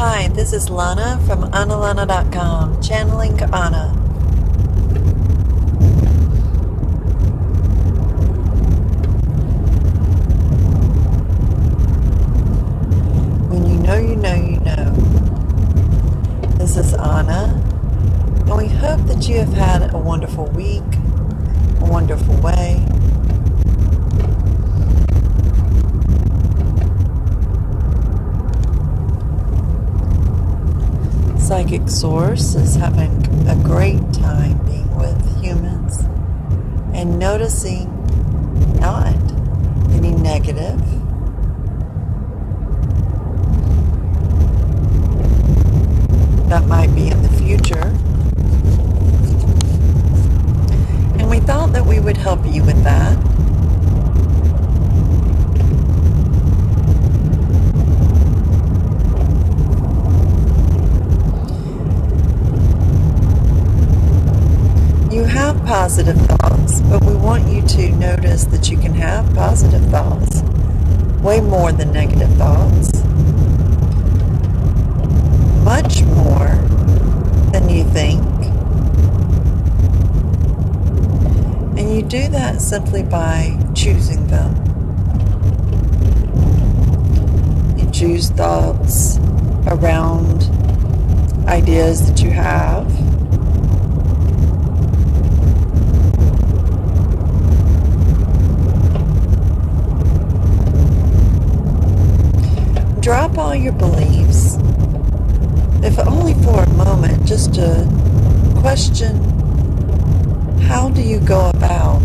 Hi, this is Lana from Analana.com, channeling Anna. When you know, you know, you know. This is Anna, and we hope that you have had a wonderful week, a wonderful way. Psychic Source is having a great time being with humans and noticing not any negative. That might be in the future. And we thought that we would help you with that. Have positive thoughts, but we want you to notice that you can have positive thoughts, way more than negative thoughts, much more than you think. And you do that simply by choosing them. You choose thoughts around ideas that you have. Drop all your beliefs, if only for a moment, just to question how do you go about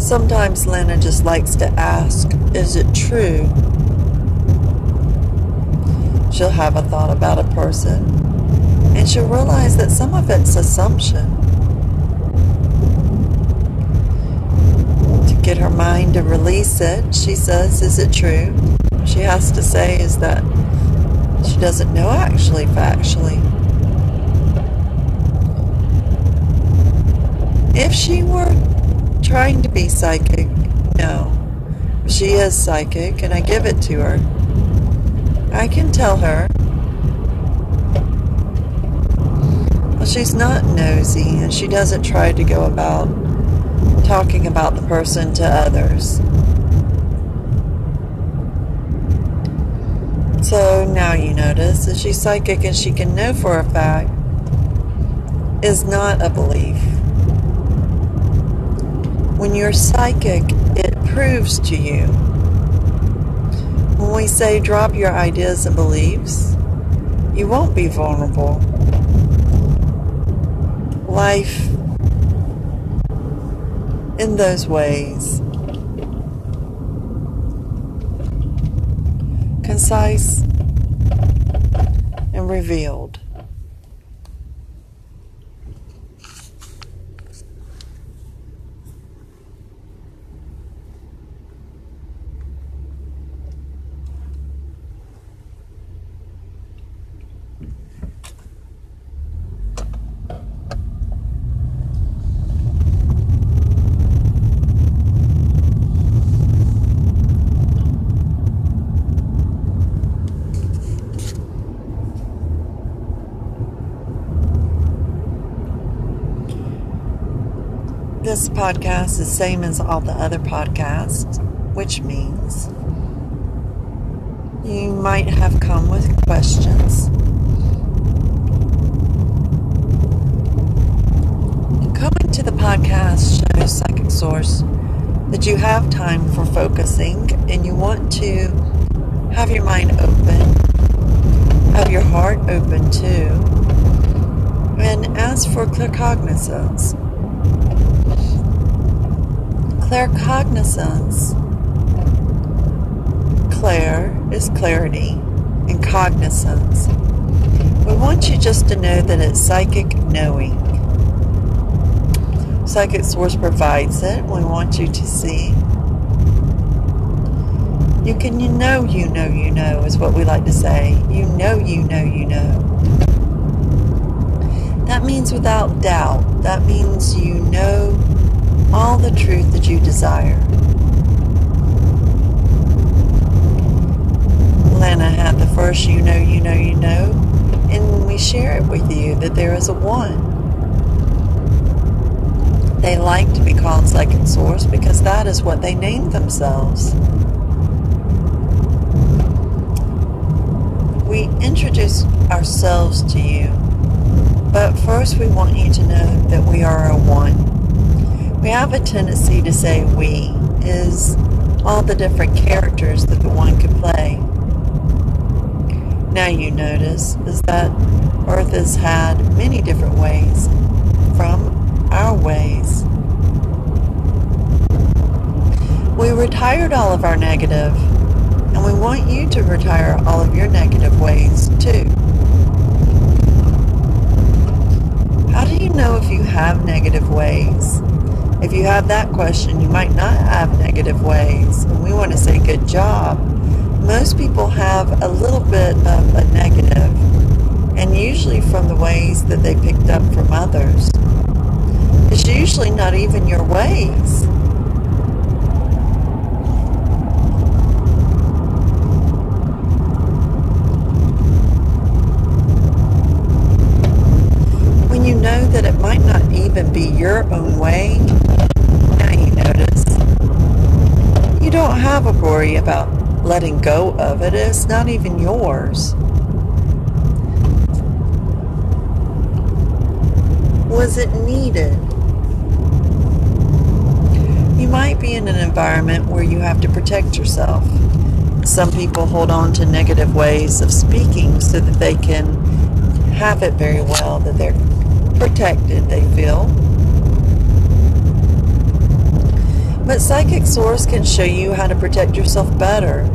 Sometimes Lena just likes to ask, is it true? She'll have a thought about a person and she'll realize that some of it's assumption. Get her mind to release it. She says, Is it true? She has to say is that she doesn't know actually, factually. If she were trying to be psychic, no. She is psychic, and I give it to her. I can tell her. Well, she's not nosy, and she doesn't try to go about talking about the person to others. So now you notice that she's psychic and she can know for a fact is not a belief. When you're psychic, it proves to you. When we say drop your ideas and beliefs, you won't be vulnerable. Life in those ways. Concise and revealed. This podcast is same as all the other podcasts, which means you might have come with questions. Coming to the podcast shows Psychic Source that you have time for focusing and you want to have your mind open, have your heart open too, and ask for claircognizance claircognizance. Claire is clarity and cognizance. We want you just to know that it's psychic knowing. Psychic Source provides it. We want you to see. You can you know you know you know is what we like to say. You know you know you know. That means without doubt. That means you know all the truth that you desire. Lana had the first you know, you know, you know, and we share it with you that there is a one. They like to be called second source because that is what they name themselves. We introduce ourselves to you, but first we want you to know that we are a one. We have a tendency to say we is all the different characters that the one could play. Now you notice is that Earth has had many different ways from our ways. We retired all of our negative, and we want you to retire all of your negative ways too. How do you know if you have negative ways? If you have that question, you might not have negative ways. And we want to say good job. Most people have a little bit of a negative, and usually from the ways that they picked up from others. It's usually not even your ways. When you know that it might not even be your own way, now you notice. You don't have a worry about letting go of it. It's not even yours. Was it needed? You might be in an environment where you have to protect yourself. Some people hold on to negative ways of speaking so that they can have it very well, that they're protected, they feel. But Psychic Source can show you how to protect yourself better.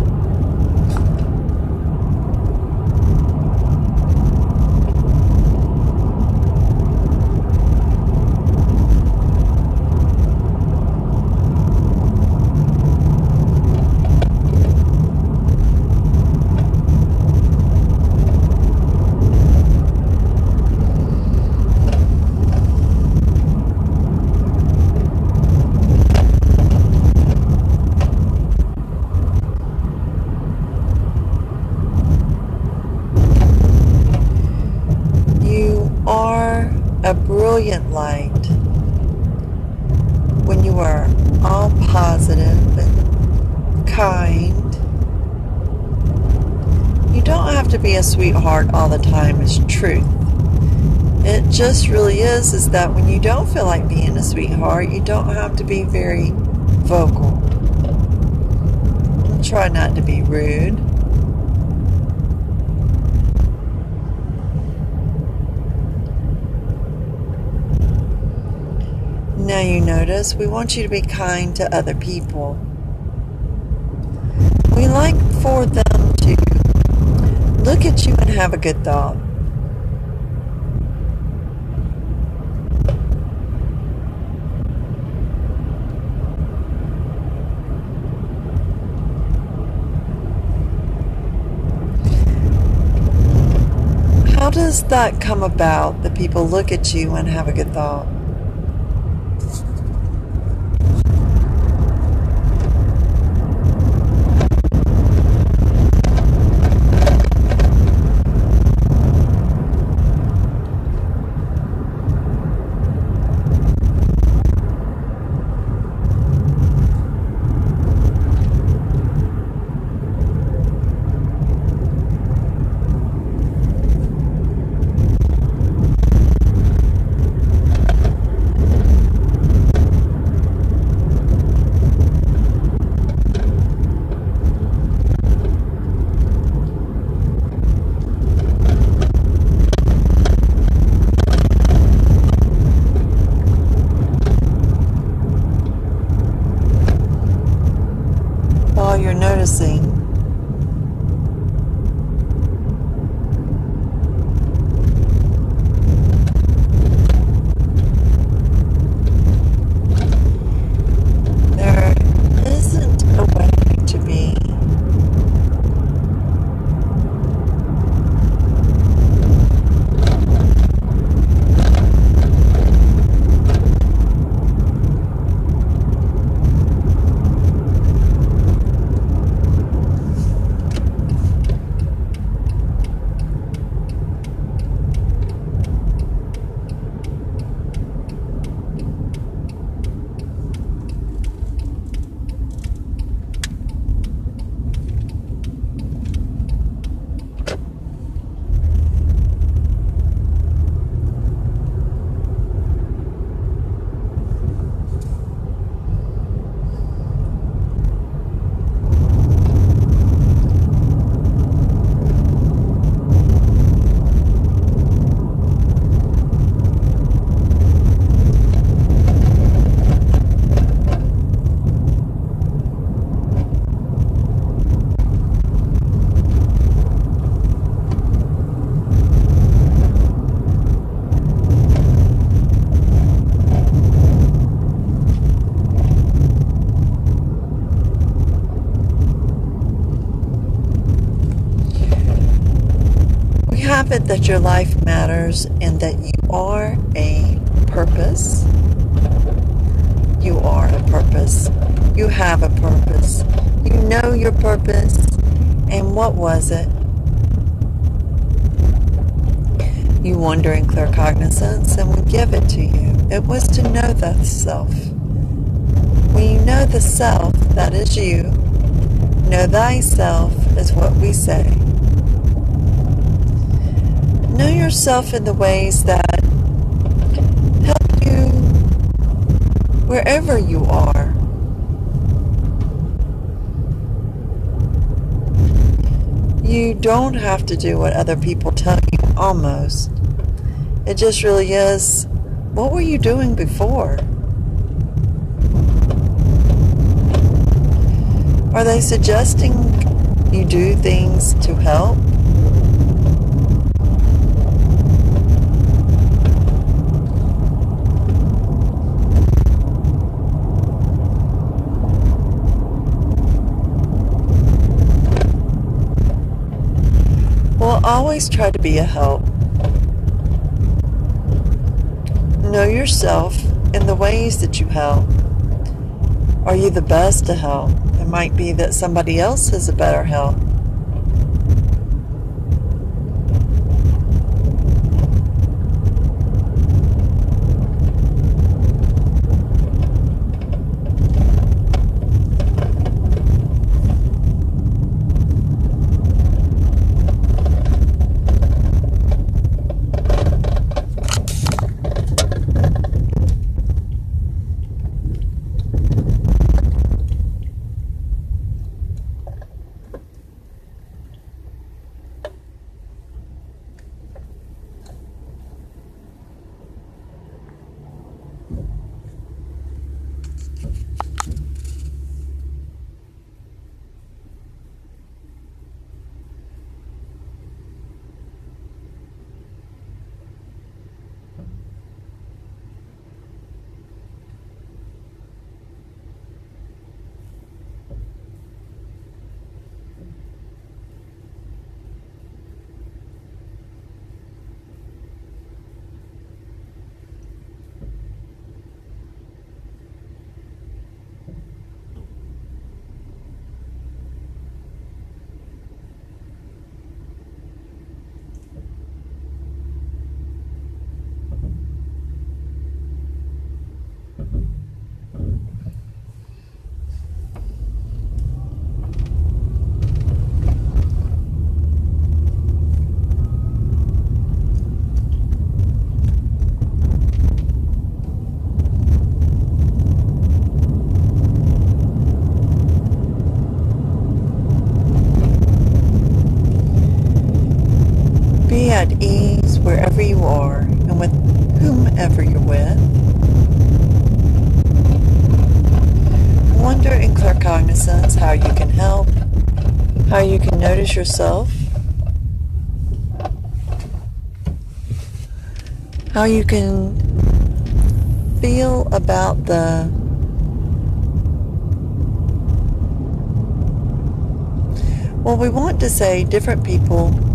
You are a brilliant light when you are all positive and kind. You don't have to be a sweetheart all the time, is truth. It just really is, is that when you don't feel like being a sweetheart, you don't have to be very vocal. Try not to be rude. Now you notice we want you to be kind to other people. We like for them look at you and have a good thought. How does that come about that people look at you and have a good thought? That your life matters and that you are a purpose. You are a purpose. You have a purpose. You know your purpose. And what was it? You wonder in claircognizance, and we give it to you. It was to know the self. When you know the self, that is you, know thyself is what we say. Know yourself in the ways that help you wherever you are. You don't have to do what other people tell you, almost. It just really is what were you doing before? Are they suggesting you do things to help? Well, always try to be a help. Know yourself in the ways that you help. Are you the best to help? It might be that somebody else is a better help. Wherever you are and with whomever you're with. Wonder in claircognizance how you can help, how you can notice yourself, how you can feel about the well, we want to say different people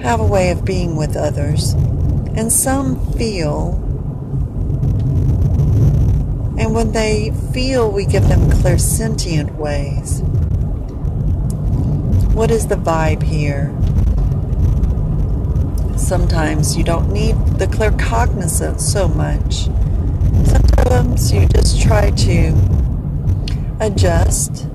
have a way of being with others, and some feel. And when they feel, we give them clairsentient ways. What is the vibe here? Sometimes you don't need the claircognizance so much. Sometimes you just try to adjust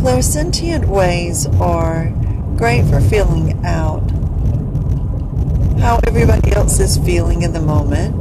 Clairsentient ways are great for feeling out how everybody else is feeling in the moment.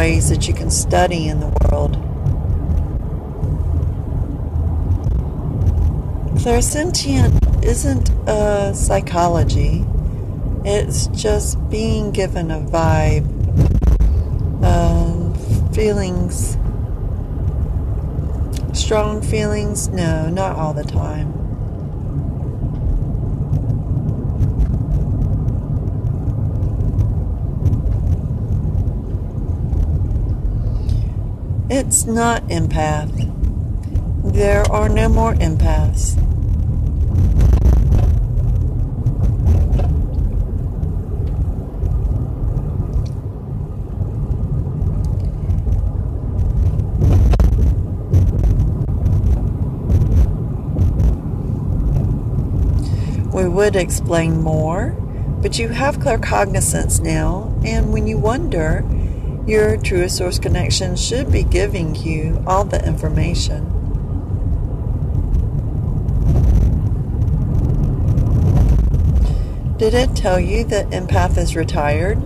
Ways that you can study in the world. Clairsentient isn't a psychology. It's just being given a vibe, uh, feelings, strong feelings. No, not all the time. Not empath. There are no more empaths. We would explain more, but you have claircognizance now, and when you wonder, your truest source connection should be giving you all the information. Did it tell you that empath is retired?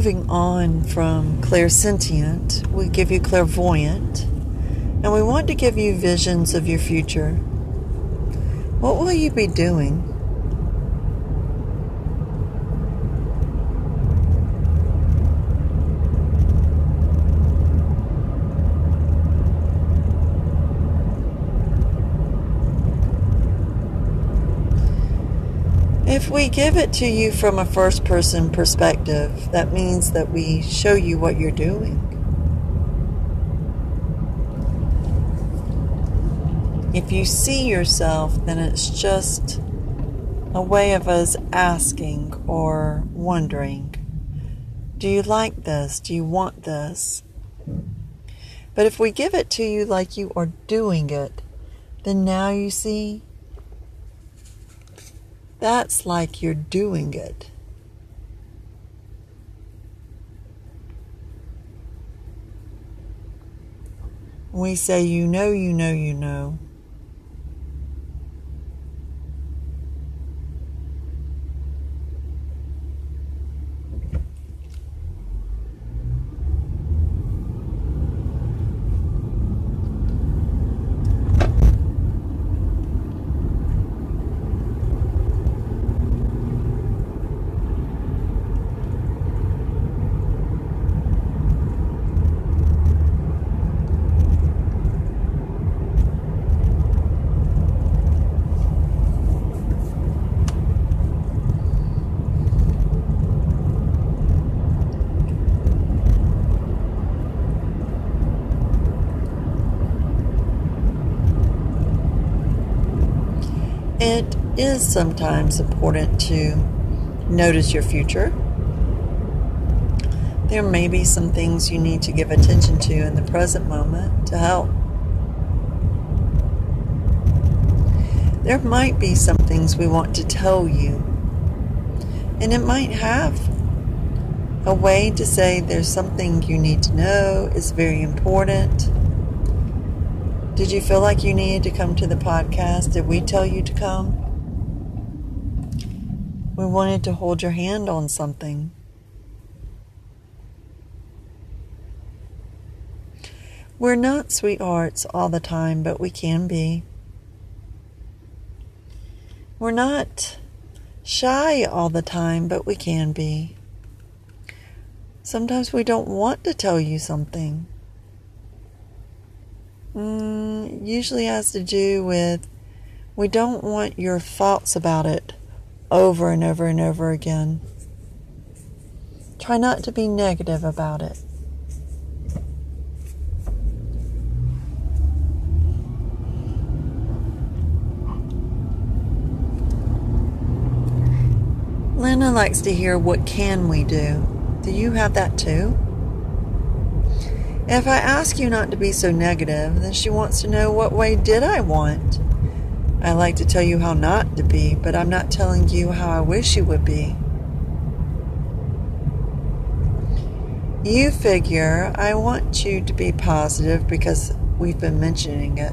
Moving on from clairsentient, we give you clairvoyant, and we want to give you visions of your future. What will you be doing? If we give it to you from a first person perspective, that means that we show you what you're doing. If you see yourself, then it's just a way of us asking or wondering Do you like this? Do you want this? But if we give it to you like you are doing it, then now you see that's like you're doing it. We say, you know, you know, you know. It is sometimes important to notice your future. There may be some things you need to give attention to in the present moment to help. there might be some things we want to tell you. And it might have a way to say there's something you need to know, is very important. Did you feel like you needed to come to the podcast? Did we tell you to come? We wanted to hold your hand on something. We're not sweethearts all the time, but we can be. We're not shy all the time, but we can be. Sometimes we don't want to tell you something. Mm, usually has to do with we don't want your thoughts about it over and over and over again. Try not to be negative about it. Lena likes to hear what can we do. Do you have that too? If I ask you not to be so negative, then she wants to know what way did I want? I like to tell you how not to be, but I'm not telling you how I wish you would be. You figure I want you to be positive because we've been mentioning it.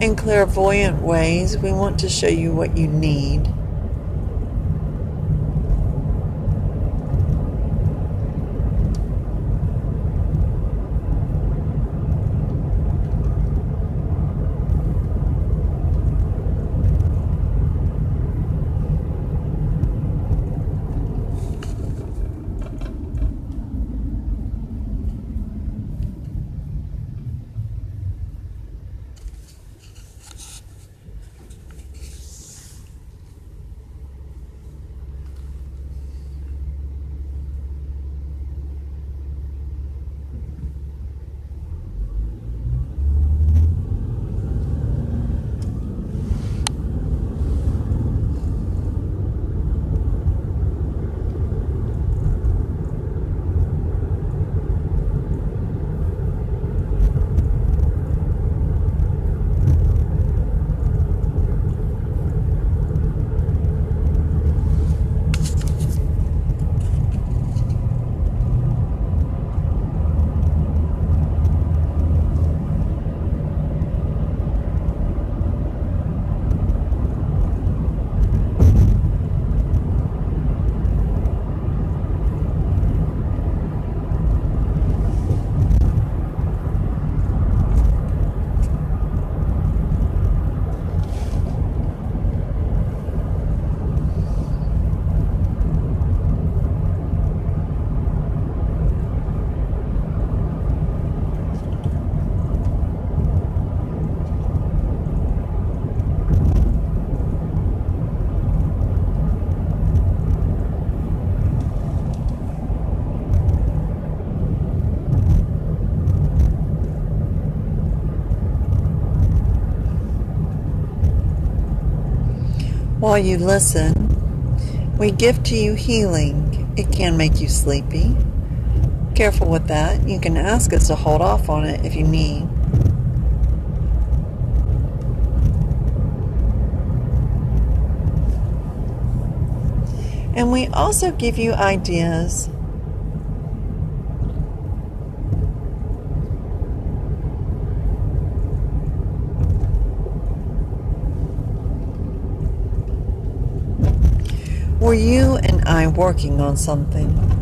In clairvoyant ways, we want to show you what you need. While you listen, we give to you healing. It can make you sleepy. Careful with that. You can ask us to hold off on it if you need. And we also give you ideas Were you and I working on something?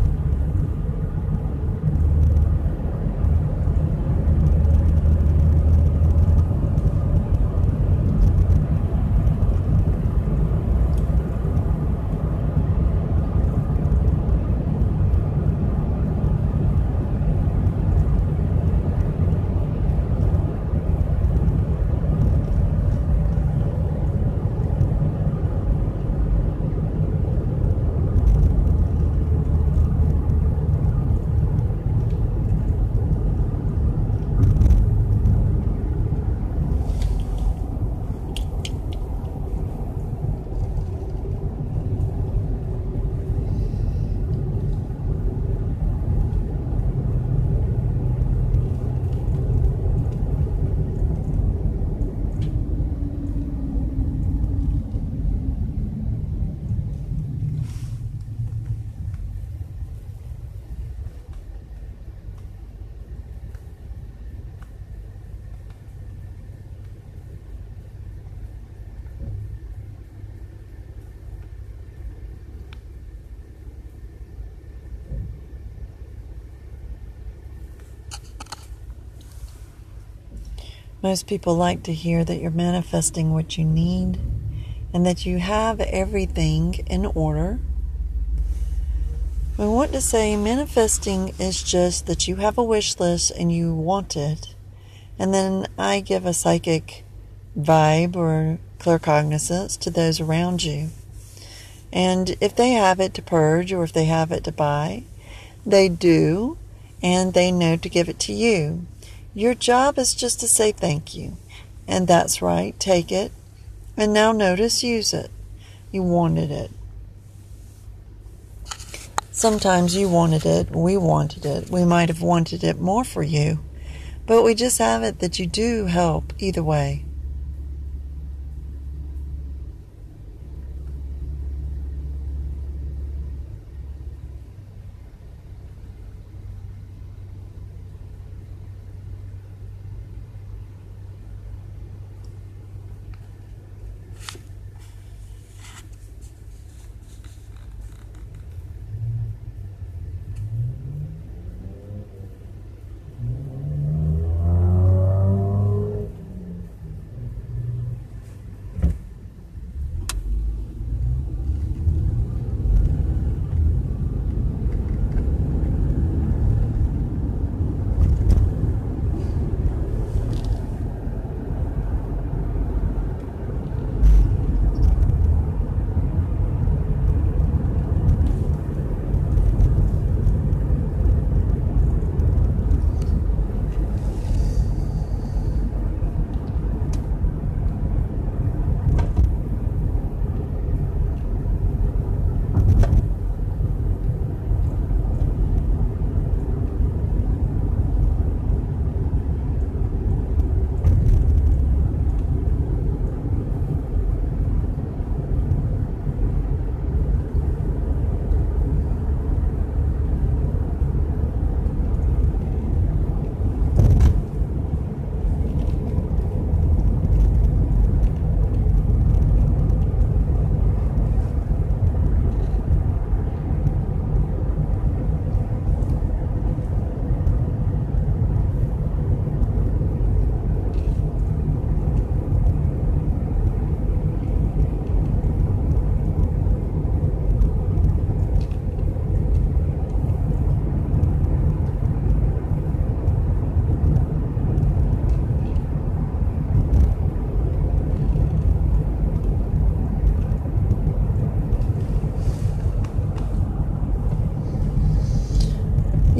Most people like to hear that you're manifesting what you need and that you have everything in order. We want to say manifesting is just that you have a wish list and you want it. And then I give a psychic vibe or claircognizance to those around you. And if they have it to purge or if they have it to buy, they do, and they know to give it to you. Your job is just to say thank you. And that's right, take it. And now notice, use it. You wanted it. Sometimes you wanted it, we wanted it. We might have wanted it more for you. But we just have it that you do help either way.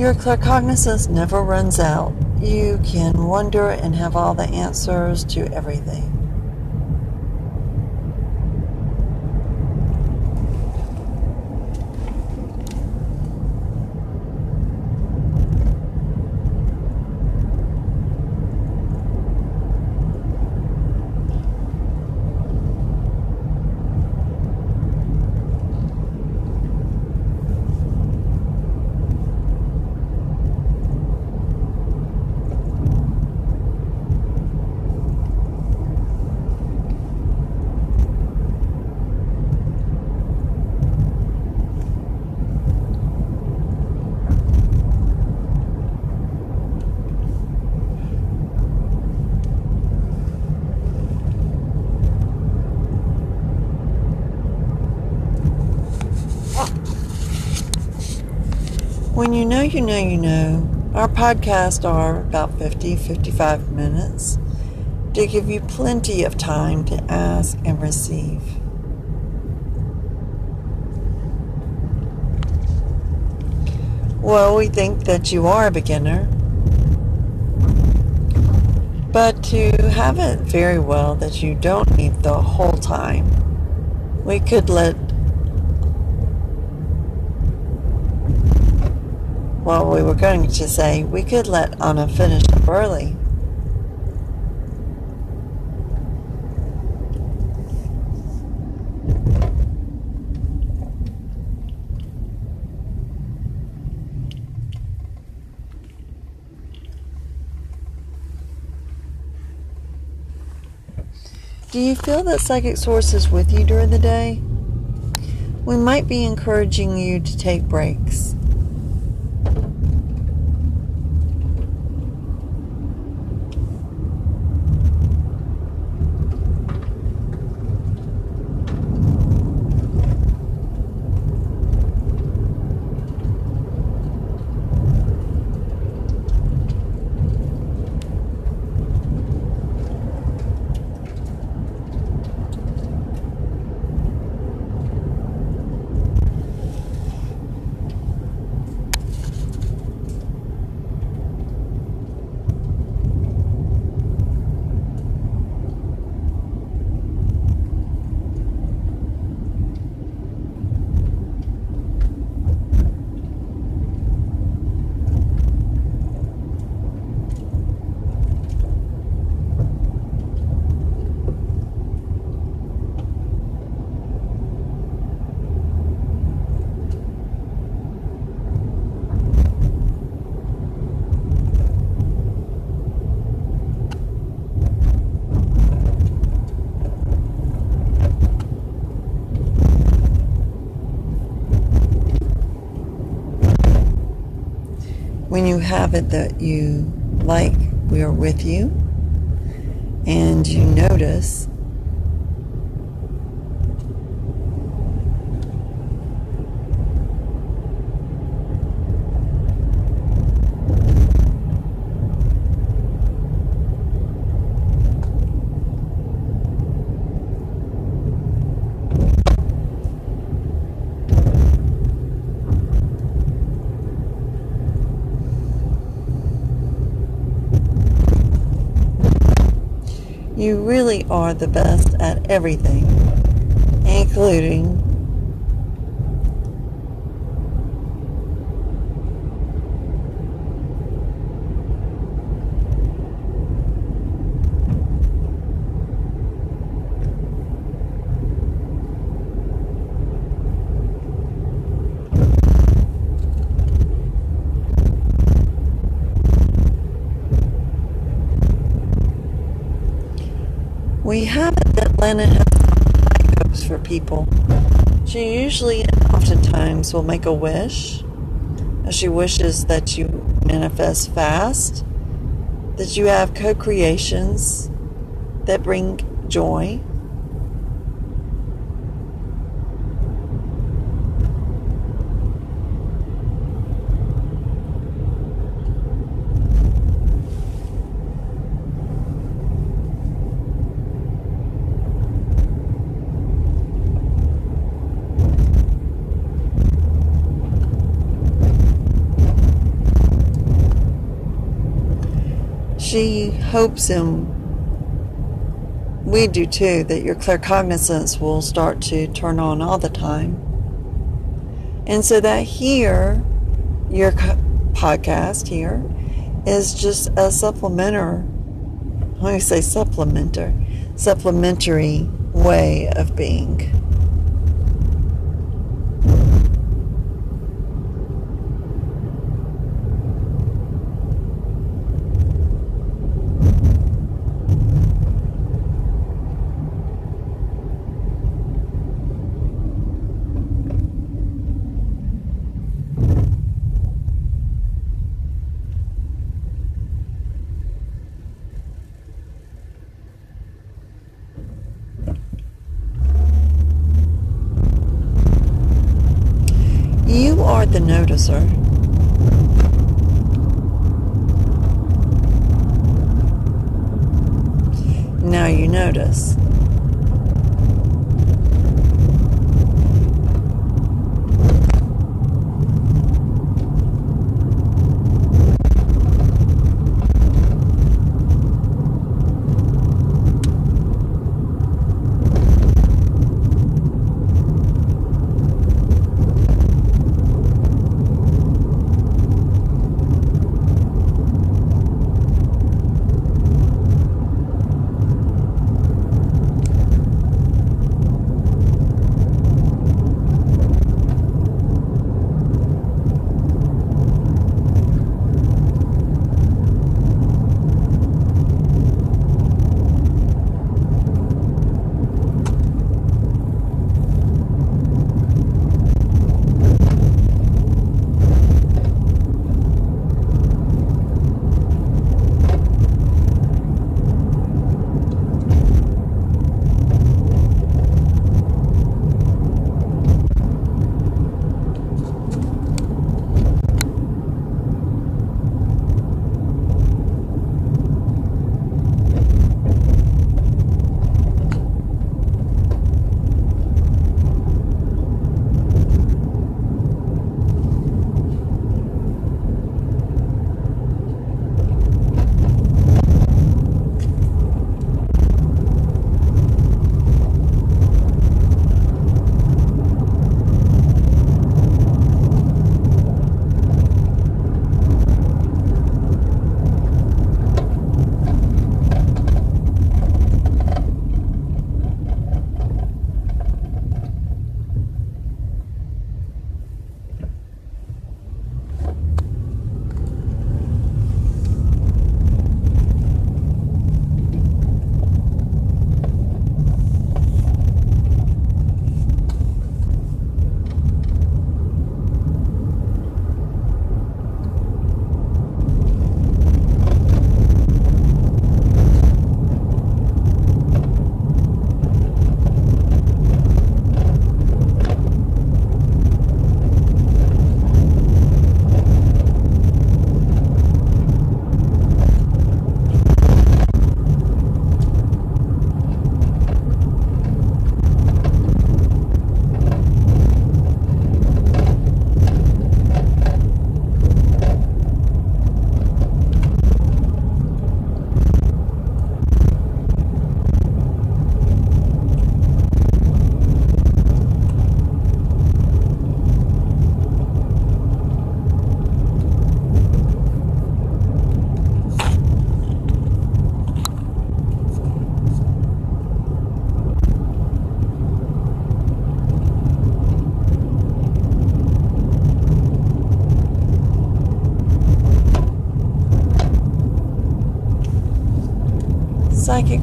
Your claircognizance never runs out. You can wonder and have all the answers to everything. When you know, you know, you know, our podcasts are about 50, 55 minutes to give you plenty of time to ask and receive. Well, we think that you are a beginner, but to have it very well that you don't need the whole time, we could let Well, we were going to say we could let Ana finish up early. Do you feel that Psychic Source is with you during the day? We might be encouraging you to take breaks. Have it that you like, we are with you, and you notice You really are the best at everything, including We have that has hopes for people. She usually and oftentimes will make a wish. Uh, she wishes that you manifest fast, that you have co creations that bring joy. she hopes and we do too that your claircognizance will start to turn on all the time. And so that here, your podcast here, is just a supplementary, let me say supplementary, supplementary way of being.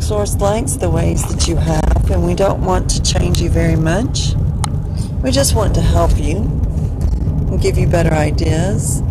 Source likes the ways that you have, and we don't want to change you very much. We just want to help you and give you better ideas.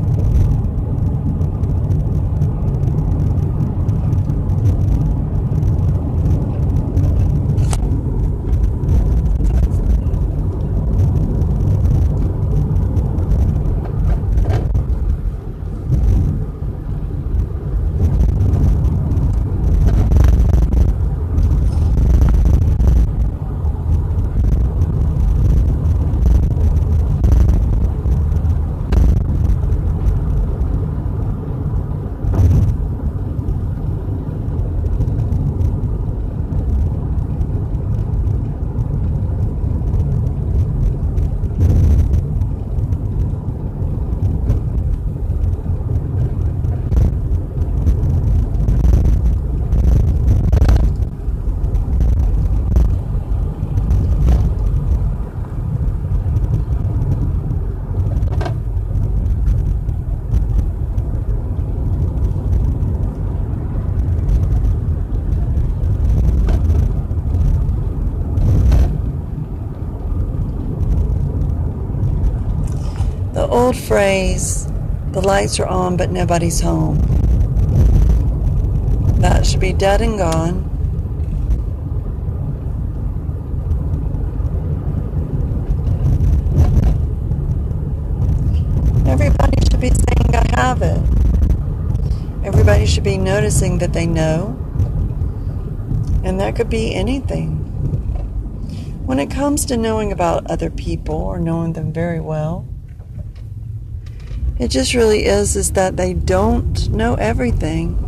The old phrase, the lights are on but nobody's home. That should be dead and gone. Everybody should be saying, I have it. Everybody should be noticing that they know. And that could be anything. When it comes to knowing about other people or knowing them very well, it just really is is that they don't know everything.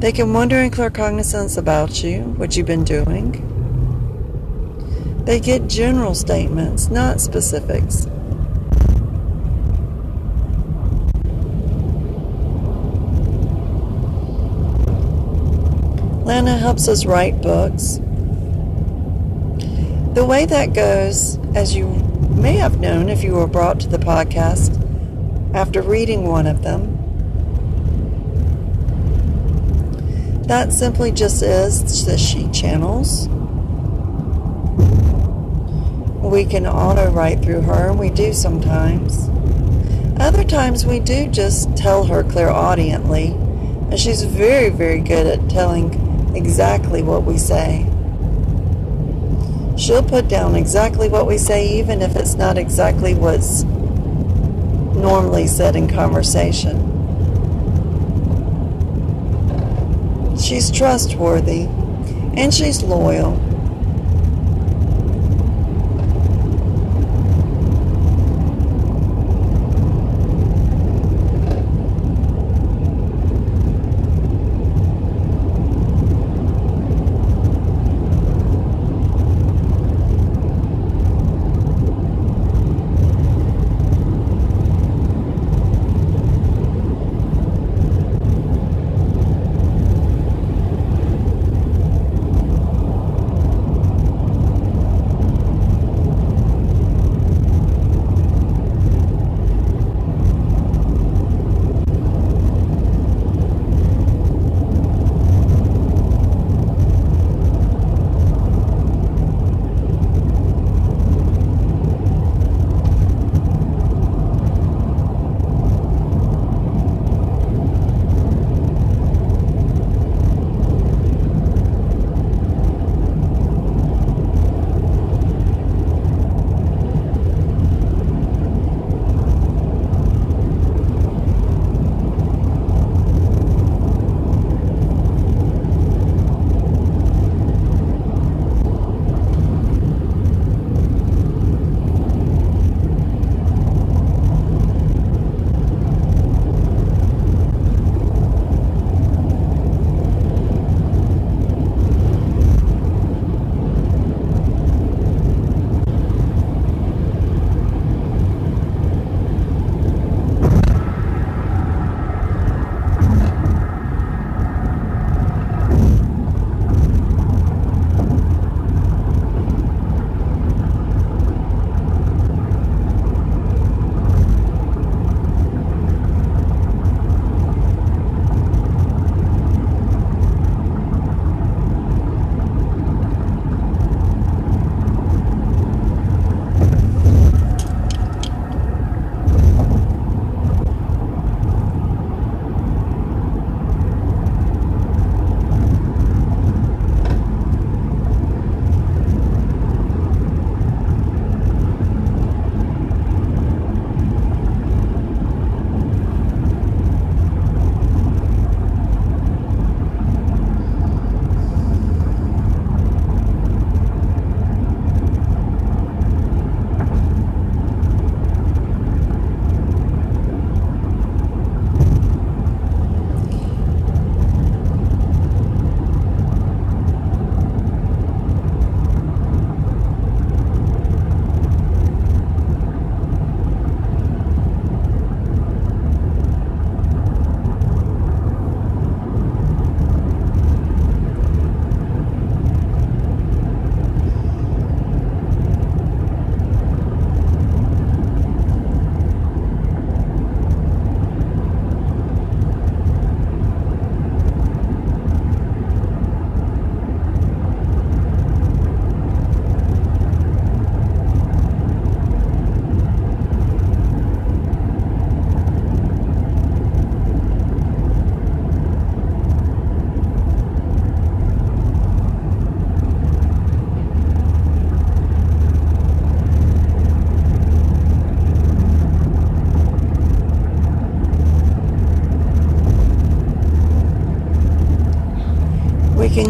They can wonder in claircognizance about you, what you've been doing. They get general statements, not specifics. Lana helps us write books. The way that goes, as you may have known if you were brought to the podcast after reading one of them, that simply just is that she channels. We can auto write through her, and we do sometimes. Other times we do just tell her clairaudiently, and she's very, very good at telling exactly what we say. She'll put down exactly what we say, even if it's not exactly what's normally said in conversation. She's trustworthy and she's loyal.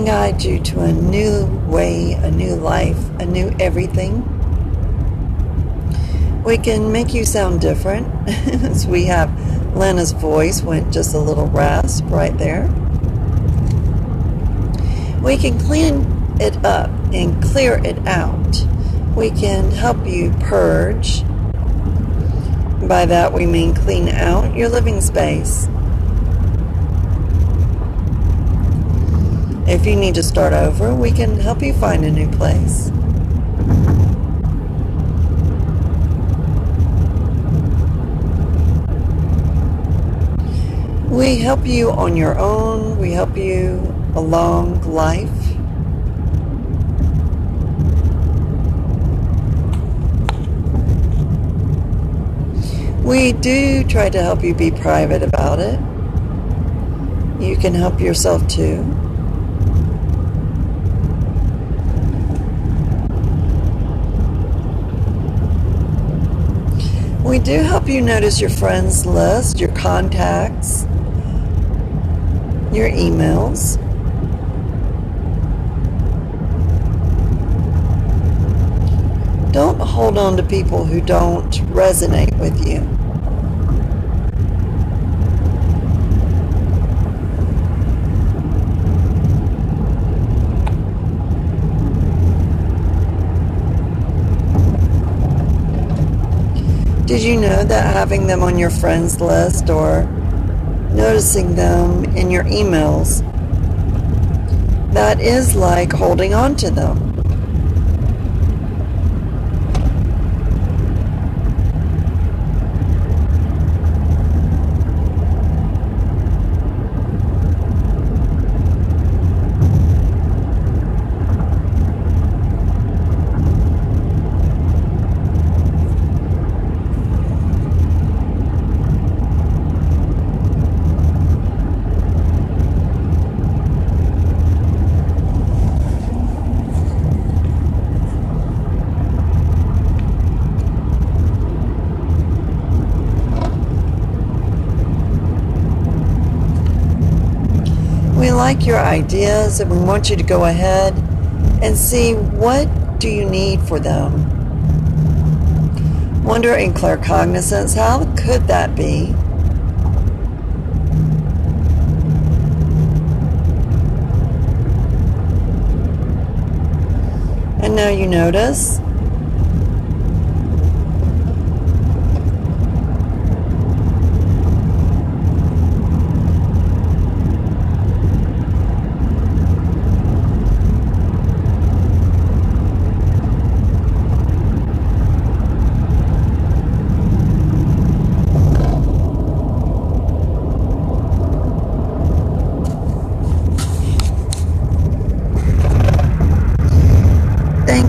Guide you to a new way, a new life, a new everything. We can make you sound different, we have Lena's voice went just a little rasp right there. We can clean it up and clear it out. We can help you purge. By that we mean clean out your living space. If you need to start over, we can help you find a new place. We help you on your own. We help you along life. We do try to help you be private about it. You can help yourself too. We do help you notice your friends list, your contacts, your emails. Don't hold on to people who don't resonate with you. Did you know that having them on your friends list or noticing them in your emails, that is like holding on to them? Like your ideas and we want you to go ahead and see what do you need for them. Wonder in claircognizance, how could that be? And now you notice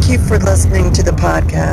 Thank you for listening to the podcast.